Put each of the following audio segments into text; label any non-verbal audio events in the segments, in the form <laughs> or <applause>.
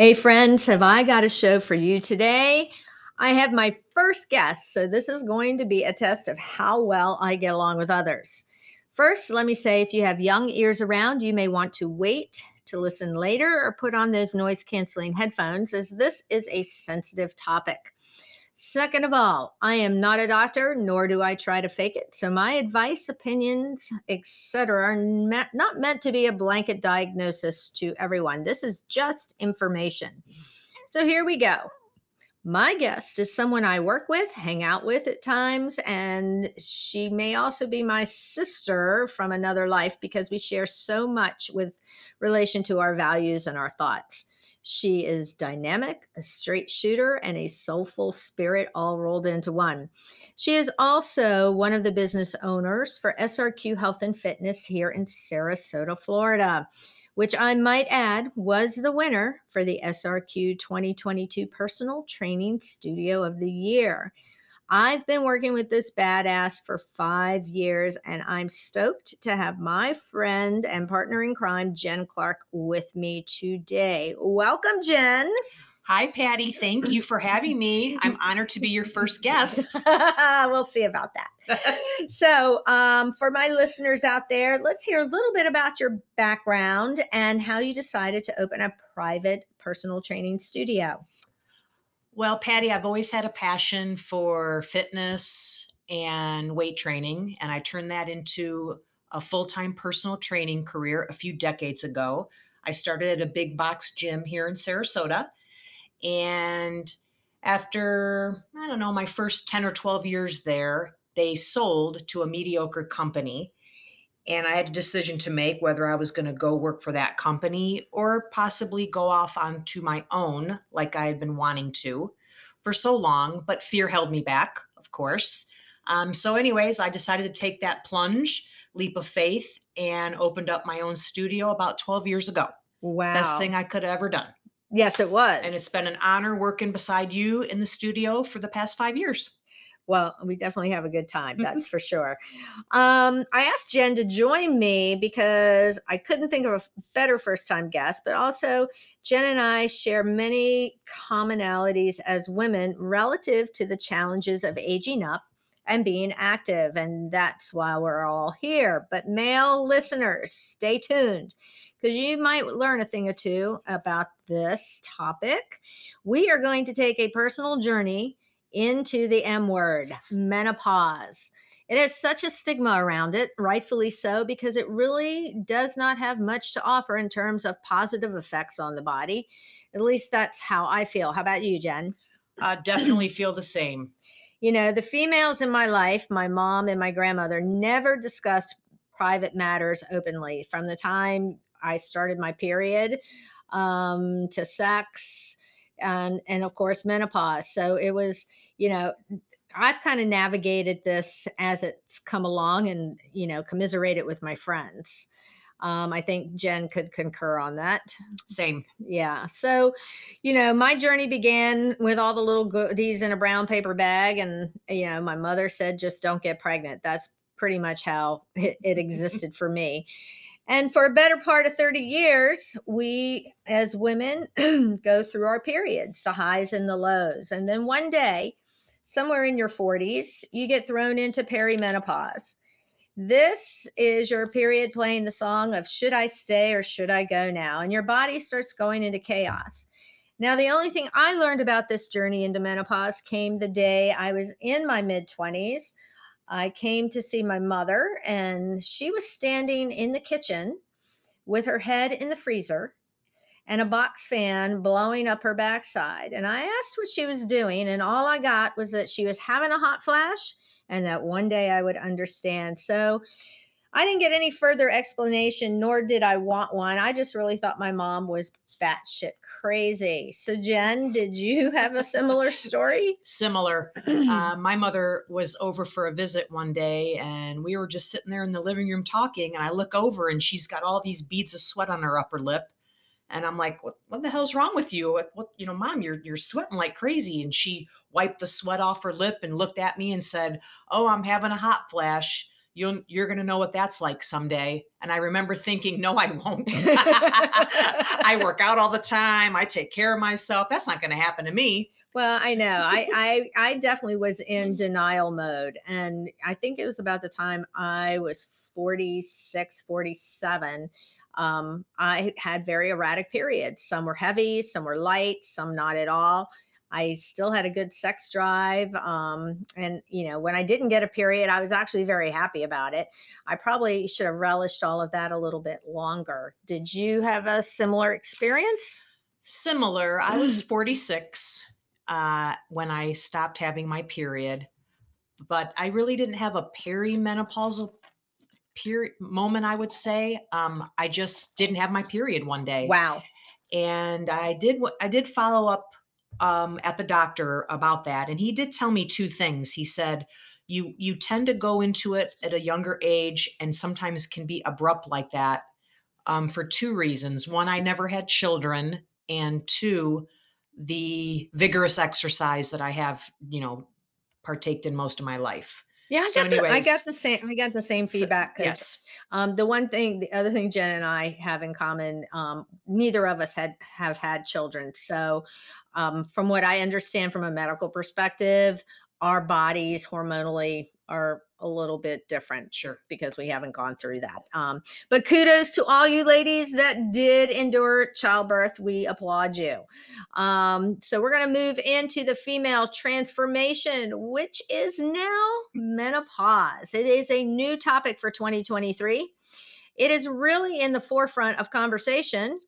Hey, friends, have I got a show for you today? I have my first guest, so this is going to be a test of how well I get along with others. First, let me say if you have young ears around, you may want to wait to listen later or put on those noise canceling headphones, as this is a sensitive topic. Second of all, I am not a doctor, nor do I try to fake it. So my advice, opinions, etc., are not meant to be a blanket diagnosis to everyone. This is just information. So here we go. My guest is someone I work with, hang out with at times, and she may also be my sister from another life because we share so much with relation to our values and our thoughts. She is dynamic, a straight shooter, and a soulful spirit all rolled into one. She is also one of the business owners for SRQ Health and Fitness here in Sarasota, Florida, which I might add was the winner for the SRQ 2022 Personal Training Studio of the Year. I've been working with this badass for five years, and I'm stoked to have my friend and partner in crime, Jen Clarke, with me today. Welcome, Jen. Hi, Patty. Thank you for having me. I'm honored to be your first guest. <laughs> we'll see about that. <laughs> so, um, for my listeners out there, let's hear a little bit about your background and how you decided to open a private personal training studio. Well, Patty, I've always had a passion for fitness and weight training, and I turned that into a full time personal training career a few decades ago. I started at a big box gym here in Sarasota. And after, I don't know, my first 10 or 12 years there, they sold to a mediocre company and I had a decision to make whether I was going to go work for that company or possibly go off onto my own, like I had been wanting to for so long. But fear held me back, of course. Um, so, anyways, I decided to take that plunge, leap of faith, and opened up my own studio about 12 years ago. Wow. Best thing I could have ever done. Yes, it was. And it's been an honor working beside you in the studio for the past five years. Well, we definitely have a good time, <laughs> that's for sure. Um, I asked Jen to join me because I couldn't think of a better first time guest, but also Jen and I share many commonalities as women relative to the challenges of aging up and being active. And that's why we're all here. But male listeners, stay tuned because you might learn a thing or two about this topic. We are going to take a personal journey into the M word, menopause. It has such a stigma around it, rightfully so, because it really does not have much to offer in terms of positive effects on the body. At least that's how I feel. How about you, Jen? I definitely feel the same. You know, the females in my life, my mom and my grandmother, never discussed private matters openly from the time I started my period um, to sex and and of course menopause. So it was, you know, I've kind of navigated this as it's come along and, you know, commiserated with my friends. Um, I think Jen could concur on that. Same. Yeah. So, you know, my journey began with all the little goodies in a brown paper bag. And, you know, my mother said, just don't get pregnant. That's pretty much how it, it <laughs> existed for me. And for a better part of 30 years, we as women <clears throat> go through our periods, the highs and the lows. And then one day, somewhere in your 40s, you get thrown into perimenopause. This is your period playing the song of should I stay or should I go now? And your body starts going into chaos. Now, the only thing I learned about this journey into menopause came the day I was in my mid 20s. I came to see my mother, and she was standing in the kitchen with her head in the freezer and a box fan blowing up her backside. And I asked what she was doing, and all I got was that she was having a hot flash and that one day I would understand. So I didn't get any further explanation, nor did I want one. I just really thought my mom was batshit crazy. So, Jen, did you have a similar <laughs> story? Similar. <clears throat> uh, my mother was over for a visit one day, and we were just sitting there in the living room talking. And I look over, and she's got all these beads of sweat on her upper lip. And I'm like, what, what the hell's wrong with you? What, what, you know, mom, you're, you're sweating like crazy. And she wiped the sweat off her lip and looked at me and said, Oh, I'm having a hot flash you'll you're going to know what that's like someday. And i remember thinking no i won't. <laughs> I work out all the time. I take care of myself. That's not going to happen to me. Well i know. I, <laughs> I i definitely was in denial mode. And i think it was about the time i was 46 47 um, i had very erratic periods. Some were heavy some were light some not at all I still had a good sex drive. Um, and, you know, when I didn't get a period, I was actually very happy about it. I probably should have relished all of that a little bit longer. Did you have a similar experience? Similar. I was 46 uh, when I stopped having my period, but I really didn't have a perimenopausal period moment, I would say. Um, I just didn't have my period one day. Wow. And I did what I did follow up um, at the doctor about that, and he did tell me two things. He said, "You you tend to go into it at a younger age, and sometimes can be abrupt like that um, for two reasons. One, I never had children, and two, the vigorous exercise that I have, you know, partaked in most of my life." Yeah, I So, got the I got the same I got the same feedback because yes, um, the one thing, the other thing Jen and I have in common, um, neither of us had have had children. So, um, from what I understand from a medical perspective, our bodies hormonally are a little bit different sure. because we haven't gone through that. Um, but kudos to all you ladies that did endure childbirth. We applaud you. Um, so we're going to move into the female transformation, which is now menopause. It is a new topic for 2023. It is really in the forefront of conversation.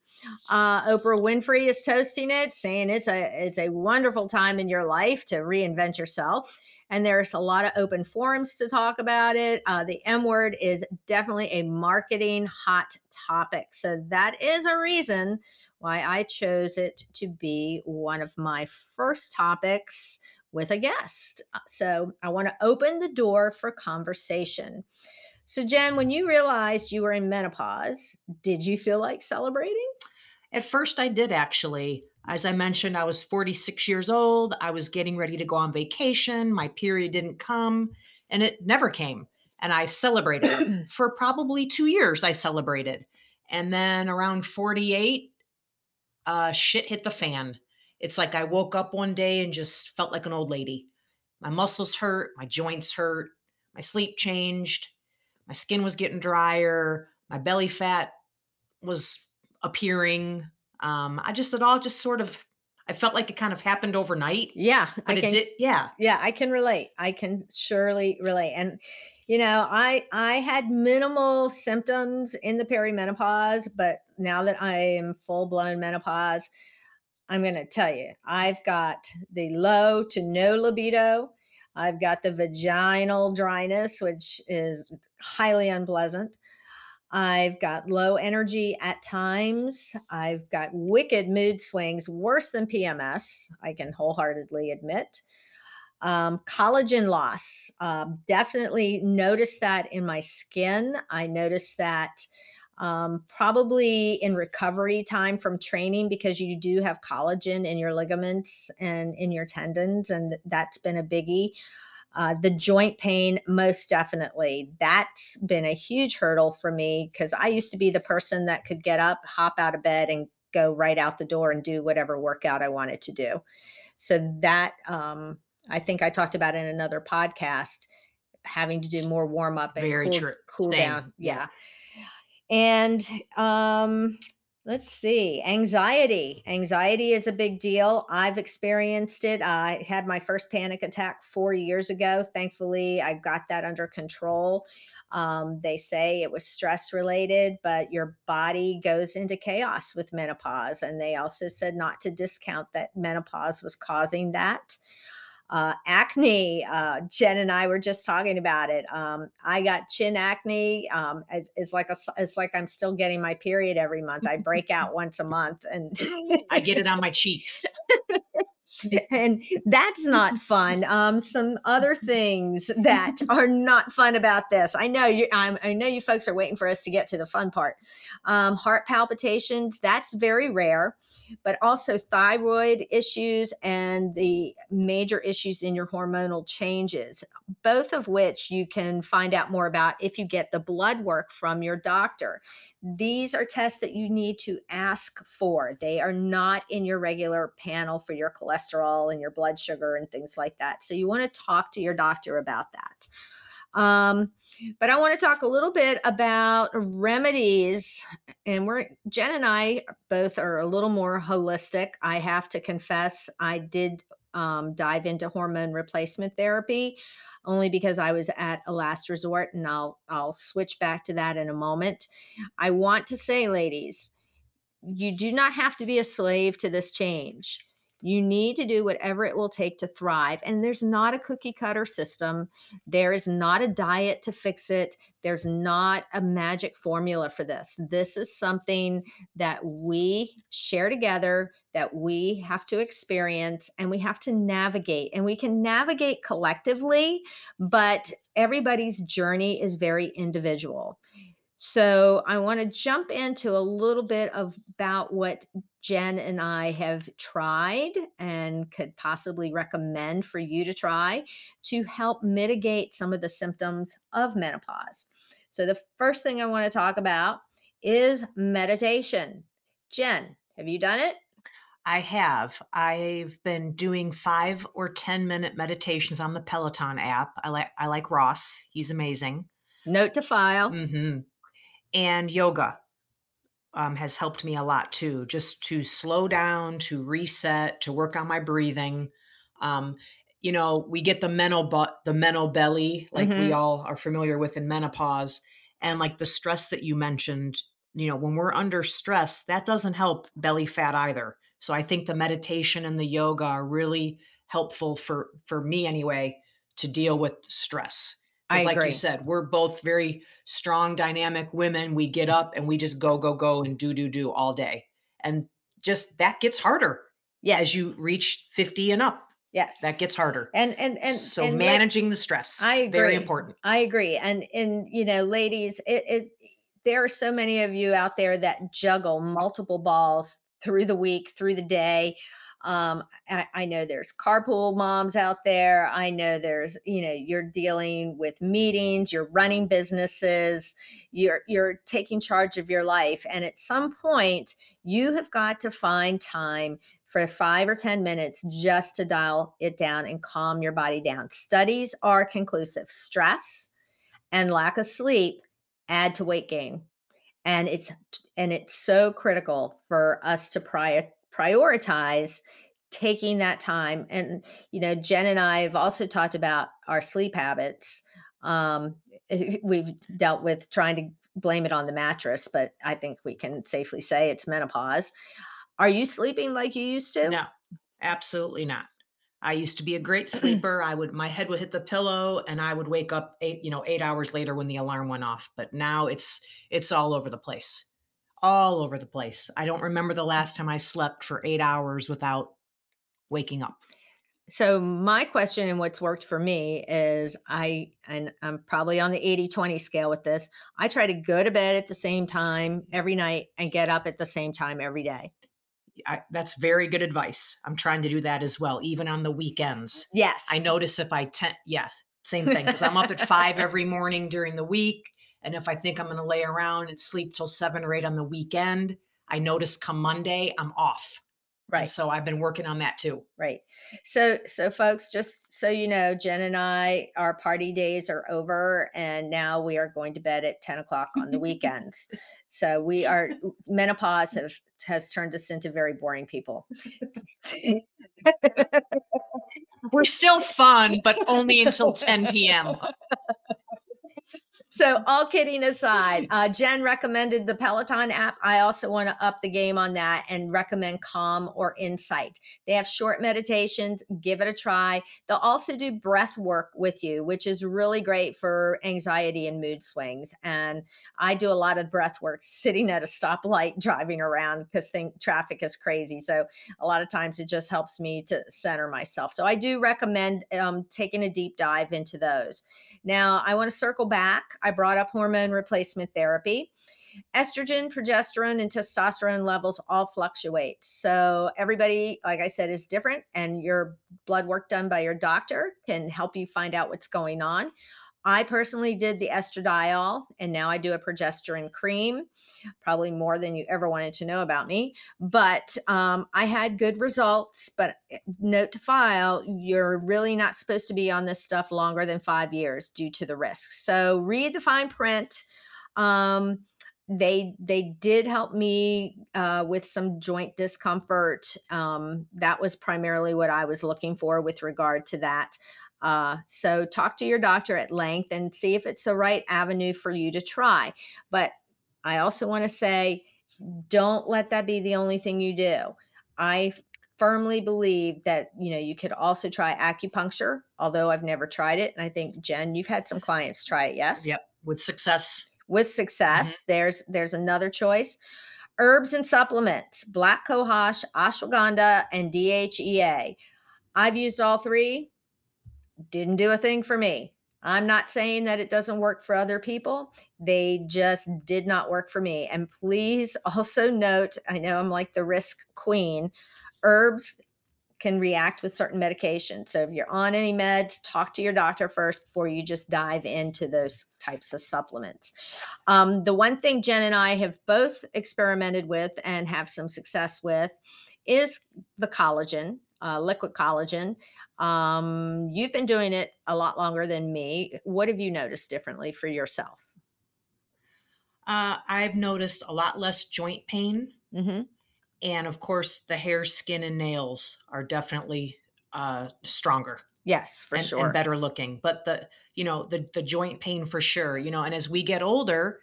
Uh, Oprah Winfrey is toasting it, saying it's a it's a wonderful time in your life to reinvent yourself. And there's a lot of open forums to talk about it. Uh, the M word is definitely a marketing hot topic. So that is a reason why I chose it to be one of my first topics with a guest. Uh, So I want to open the door for conversation. So, Jen, when you realized you were in menopause, did you feel like celebrating? At first, I did actually. As I mentioned, I was 46 years old. I was getting ready to go on vacation. My period didn't come, and it never came. And I celebrated <clears throat> for probably two years. I celebrated. And then around 48, uh, shit hit the fan. It's like I woke up one day and just felt like an old lady. My muscles hurt, my joints hurt, my sleep changed, my skin was getting drier, my belly fat was appearing. Um, I just it all just sort of I felt like it kind of happened overnight, yeah, I but it can did yeah. yeah, I can relate. I can surely relate. And you know, I I had minimal symptoms in the perimenopause, but now that I am full blown menopause, I'm going to tell you, I've got the low to no libido. I've got the vaginal dryness, which is highly unpleasant. I've got low energy at times. I've got wicked mood swings, worse than PMS, I can wholeheartedly admit. Um, collagen loss, um, definitely noticed that in my skin. I noticed that um, probably in recovery time from training because you do have collagen in your ligaments and in your tendons, and that's been a biggie. Uh, the joint pain, most definitely. That's been a huge hurdle for me because I used to be the person that could get up, hop out of bed, and go right out the door and do whatever workout I wanted to do. So that um, I think I talked about in another podcast, having to do more warm up and Very cool, true. cool down Yeah. Yeah. And um, let's see, anxiety. Anxiety is a big deal. I've experienced it. I had my first panic attack four years ago. Thankfully, I got that under control. Um, they say it was stress related, but your body goes into chaos with menopause. And they also said not to discount that menopause was causing that uh, acne. Uh, Jen and I were just talking about it. Um, I got chin acne. Um, it's, it's like a, it's like I'm still getting my period every month. I break out <laughs> once a month, and I get it on my cheeks. <laughs> <laughs> <laughs> and that's not fun. Um, some other things that <laughs> are not fun about this. I know you. I'm, i know you folks are waiting for us to get to the fun part. Um, heart palpitations. That's very rare, but also thyroid issues and the major issues in your hormonal changes. Both of which you can find out more about if you get the blood work from your doctor. These are tests that you need to ask for. They are not in your regular panel for your cholesterol and your blood sugar and things like that. So you want to talk to your doctor about that. Um, but I want to talk a little bit about remedies. And we're Jen and I both are a little more holistic. I have to confess, I did um, dive into hormone replacement therapy only because I was at a last resort and I'll I'll switch back to that in a moment. I want to say ladies, you do not have to be a slave to this change. You need to do whatever it will take to thrive. And there's not a cookie cutter system. There is not a diet to fix it. There's not a magic formula for this. This is something that we share together, that we have to experience, and we have to navigate. And we can navigate collectively, but everybody's journey is very individual. So I want to jump into a little bit of about what Jen and I have tried and could possibly recommend for you to try to help mitigate some of the symptoms of menopause. So the first thing I want to talk about is meditation. Jen, have you done it? I have. I've been doing five or 10 minute meditations on the Peloton app. I like I like Ross. He's amazing. Note to file. Mm-hmm and yoga um, has helped me a lot too, just to slow down, to reset, to work on my breathing. Um, you know, we get the mental but the mental belly, like mm-hmm. we all are familiar with in menopause, and like the stress that you mentioned. You know, when we're under stress, that doesn't help belly fat either. So I think the meditation and the yoga are really helpful for for me anyway to deal with stress. I like agree. you said, we're both very strong, dynamic women. We get up and we just go, go, go and do, do, do all day. And just that gets harder yes. as you reach 50 and up. Yes. That gets harder. And and and so and managing the stress. I agree. Very important. I agree. And and you know, ladies, it, it there are so many of you out there that juggle multiple balls through the week, through the day. Um, I, I, know there's carpool moms out there. I know there's, you know, you're dealing with meetings, you're running businesses, you're you're taking charge of your life. And at some point, you have got to find time for five or 10 minutes just to dial it down and calm your body down. Studies are conclusive. Stress and lack of sleep add to weight gain and it's and it's so critical for us to prior prioritize taking that time and you know jen and i have also talked about our sleep habits um, <laughs> we've dealt with trying to blame it on the mattress but i think we can safely say it's menopause. Are you sleeping like you used to? No absolutely not. I used to be a great <clears throat> sleeper. I would my head would hit the pillow and i would wake up eight you know eight hours later when the alarm went off but now it's it's all over the place all over the place. I don't remember the last time I slept for eight hours without waking up. So my question and what's worked for me is I and I'm probably on the 80-20 scale with this. I try to go to bed at the same time every night and get up at the same time every day. I, that's very good advice. I'm trying to do that as well, even on the weekends. Yes. I notice if I tend, yes, same thing, because I'm up at five <laughs> every morning during the week. And if I think I'm going to lay around and sleep till seven or eight on the weekend, I notice come Monday, I'm off. Right. And so I've been working on that too. Right. So, so folks, just so you know, Jen and I, our party days are over, and now we are going to bed at 10 o'clock on the <laughs> weekends. so we are menopause have, has turned us into very boring people. We're still fun, but only until 10 p.m. <laughs> so all kidding aside uh, jen recommended the peloton app. I also want to up the game on that and recommend calm or insight. They have short meditations. Give it a try. They'll also do breath work with you which is really great for anxiety and mood swings. And i do a lot of breath work sitting at a stoplight <laughs> driving around because traffic is crazy. So a lot of times it just helps me to center myself. So i do recommend um, taking a deep dive into those. Now i want to circle back I brought up hormone replacement therapy. Estrogen, progesterone, and testosterone levels all fluctuate. So, everybody, like I said, is different, and your blood work done by your doctor can help you find out what's going on. I personally did the estradiol and now I do a progesterone cream, probably more than you ever wanted to know about me. But um, I had good results. But eh, note to file, you're really not supposed to be on this stuff longer than five years due to the risks. So read the fine print. Um, they they did help me uh, with some joint discomfort. Um, that was primarily what I was looking for with regard to that. Uh, so talk to your doctor at length and see if it's the right avenue for you to try. But I also want to say, don't let that be the only thing you do. I firmly believe that you know you could also try acupuncture although i've never tried it and i think jen you've had some clients try it yes yep with success with success mm-hmm. there's there's another choice herbs and supplements black cohosh ashwagandha and dhea i've used all three didn't do a thing for me. I'm not saying that it doesn't work for other people. They just did not work for me. And please <laughs> also note I know I'm like the risk queen. Herbs can react with certain medications. So if you're on any meds, talk to your doctor first before you just dive into those types of supplements. Um, the one thing Jen and I have both experimented with and have some success with is the collagen, uh, liquid collagen. Um, you've been doing it a lot longer than me. What have you noticed differently for yourself? Uh, I've noticed a lot less joint pain. Mm-hmm. And of course, the hair, skin, and nails are definitely uh, stronger. Yes, for and, sure. And better looking. But the, you know, the, the joint pain for sure, you know, and as we get older,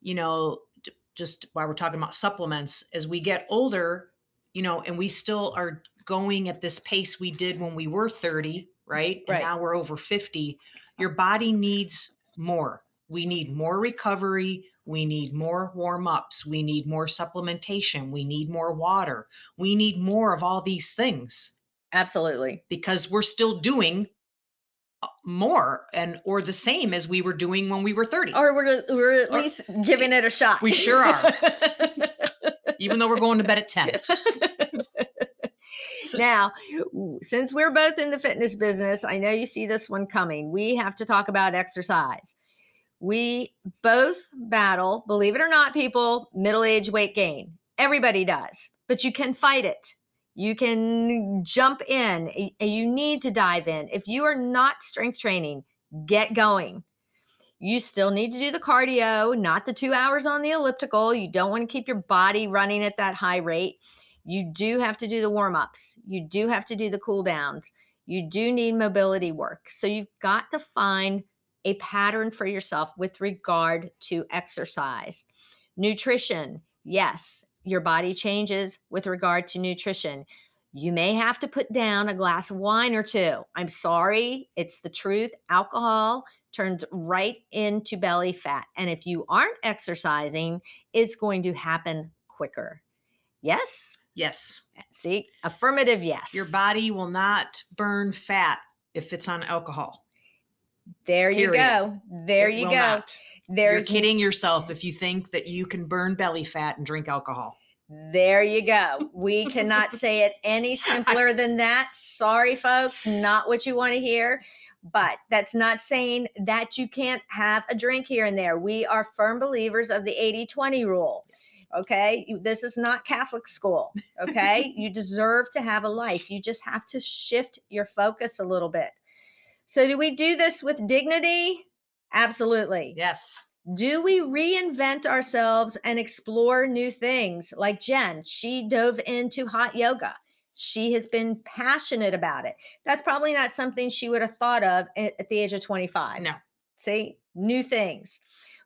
you know, just while we're talking about supplements, as we get older, you know, and we still are going at this pace we did when we were 30, right? And right. now we're over 50. Your body needs more. We need more recovery. We need more warm ups. We need more supplementation. We need more water. We need more of all these things. Absolutely. Because we're still doing uh, more and or the same as we were doing when we were 30 or we're, we're at or, least giving it a shot we sure are <laughs> even though we're going to bed at 10 <laughs> now, since we're both in the fitness business, I know you see this one coming. We have to talk about exercise. We both battle, believe it or not, people, middle age weight gain. Everybody does, but you can fight it. You can jump in. You need to dive in. If you are not strength training, get going. You still need to do the cardio, not the two hours on the elliptical. You don't want to keep your body running at that high rate. You do have to do the warm ups. You do have to do the cool downs. You do need mobility work. So you've got to find a pattern for yourself with regard to exercise. Nutrition, yes, your body changes with regard to nutrition. You may have to put down a glass of wine or two. I'm sorry, it's the truth. Alcohol turns right into belly fat. And if you aren't exercising, it's going to happen quicker. Yes? Yes. See, affirmative yes. Your body will not burn fat if it's on alcohol. There Period. you go. There it you go. Not. There's You're kidding yourself if you think that you can burn belly fat and drink alcohol. There you go. We cannot say it any <laughs> simpler than that. Sorry, folks, not what you want to hear. But that's not saying that you can't have a drink here and there. We are firm believers of the 80 20 rule. Okay. This is not Catholic school. Okay. <laughs> you deserve to have a life. You just have to shift your focus a little bit. So, do we do this with dignity? Absolutely. Yes. Do we reinvent ourselves and explore new things? Like Jen, she dove into hot yoga. She has been passionate about it. That's probably not something she would have thought of at, the age of 25. No. See, new things.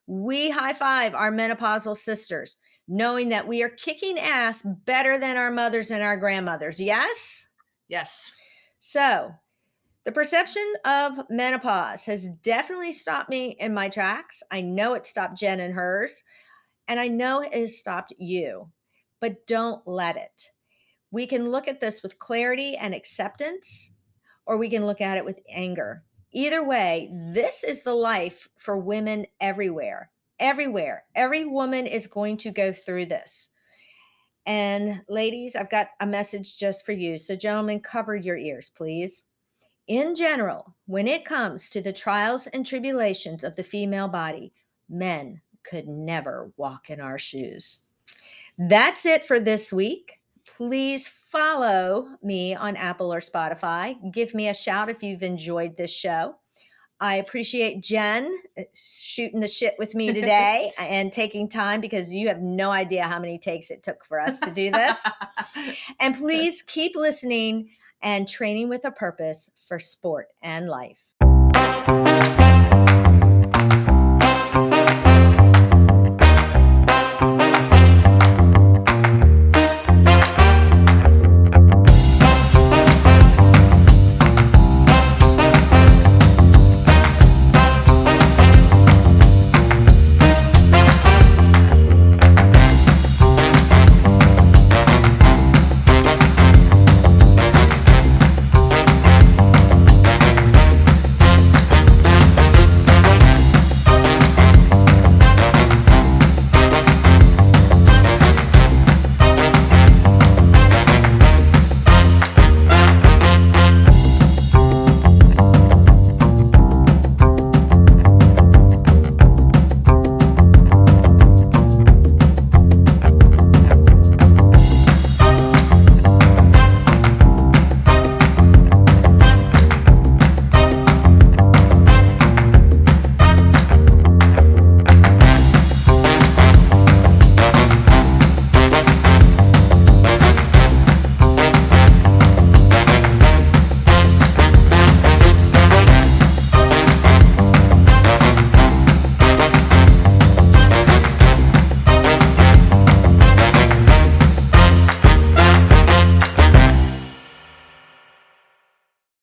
We high five our menopausal sisters, knowing that we are kicking ass better than our mothers and our grandmothers. Yes? Yes. So, the perception of menopause has definitely stopped me in my tracks. I know it stopped Jen and hers, and I know it has stopped you, but don't let it. We can look at this with clarity and acceptance, or we can look at it with anger. Either way, this is the life for women everywhere. Everywhere. Every woman is going to go through this. And ladies, I've got a message just for you. So, gentlemen, cover your ears, please. In general, when it comes to the trials and tribulations of the female body, men could never walk in our shoes. That's it for this week. Please follow me on Apple or Spotify. Give me a shout if you've enjoyed this show. I appreciate Jen uh, shooting the shit with me today <laughs> and taking time because you have no idea how many takes it took for us to do this. <laughs> and please keep listening and training with a purpose for sport and life.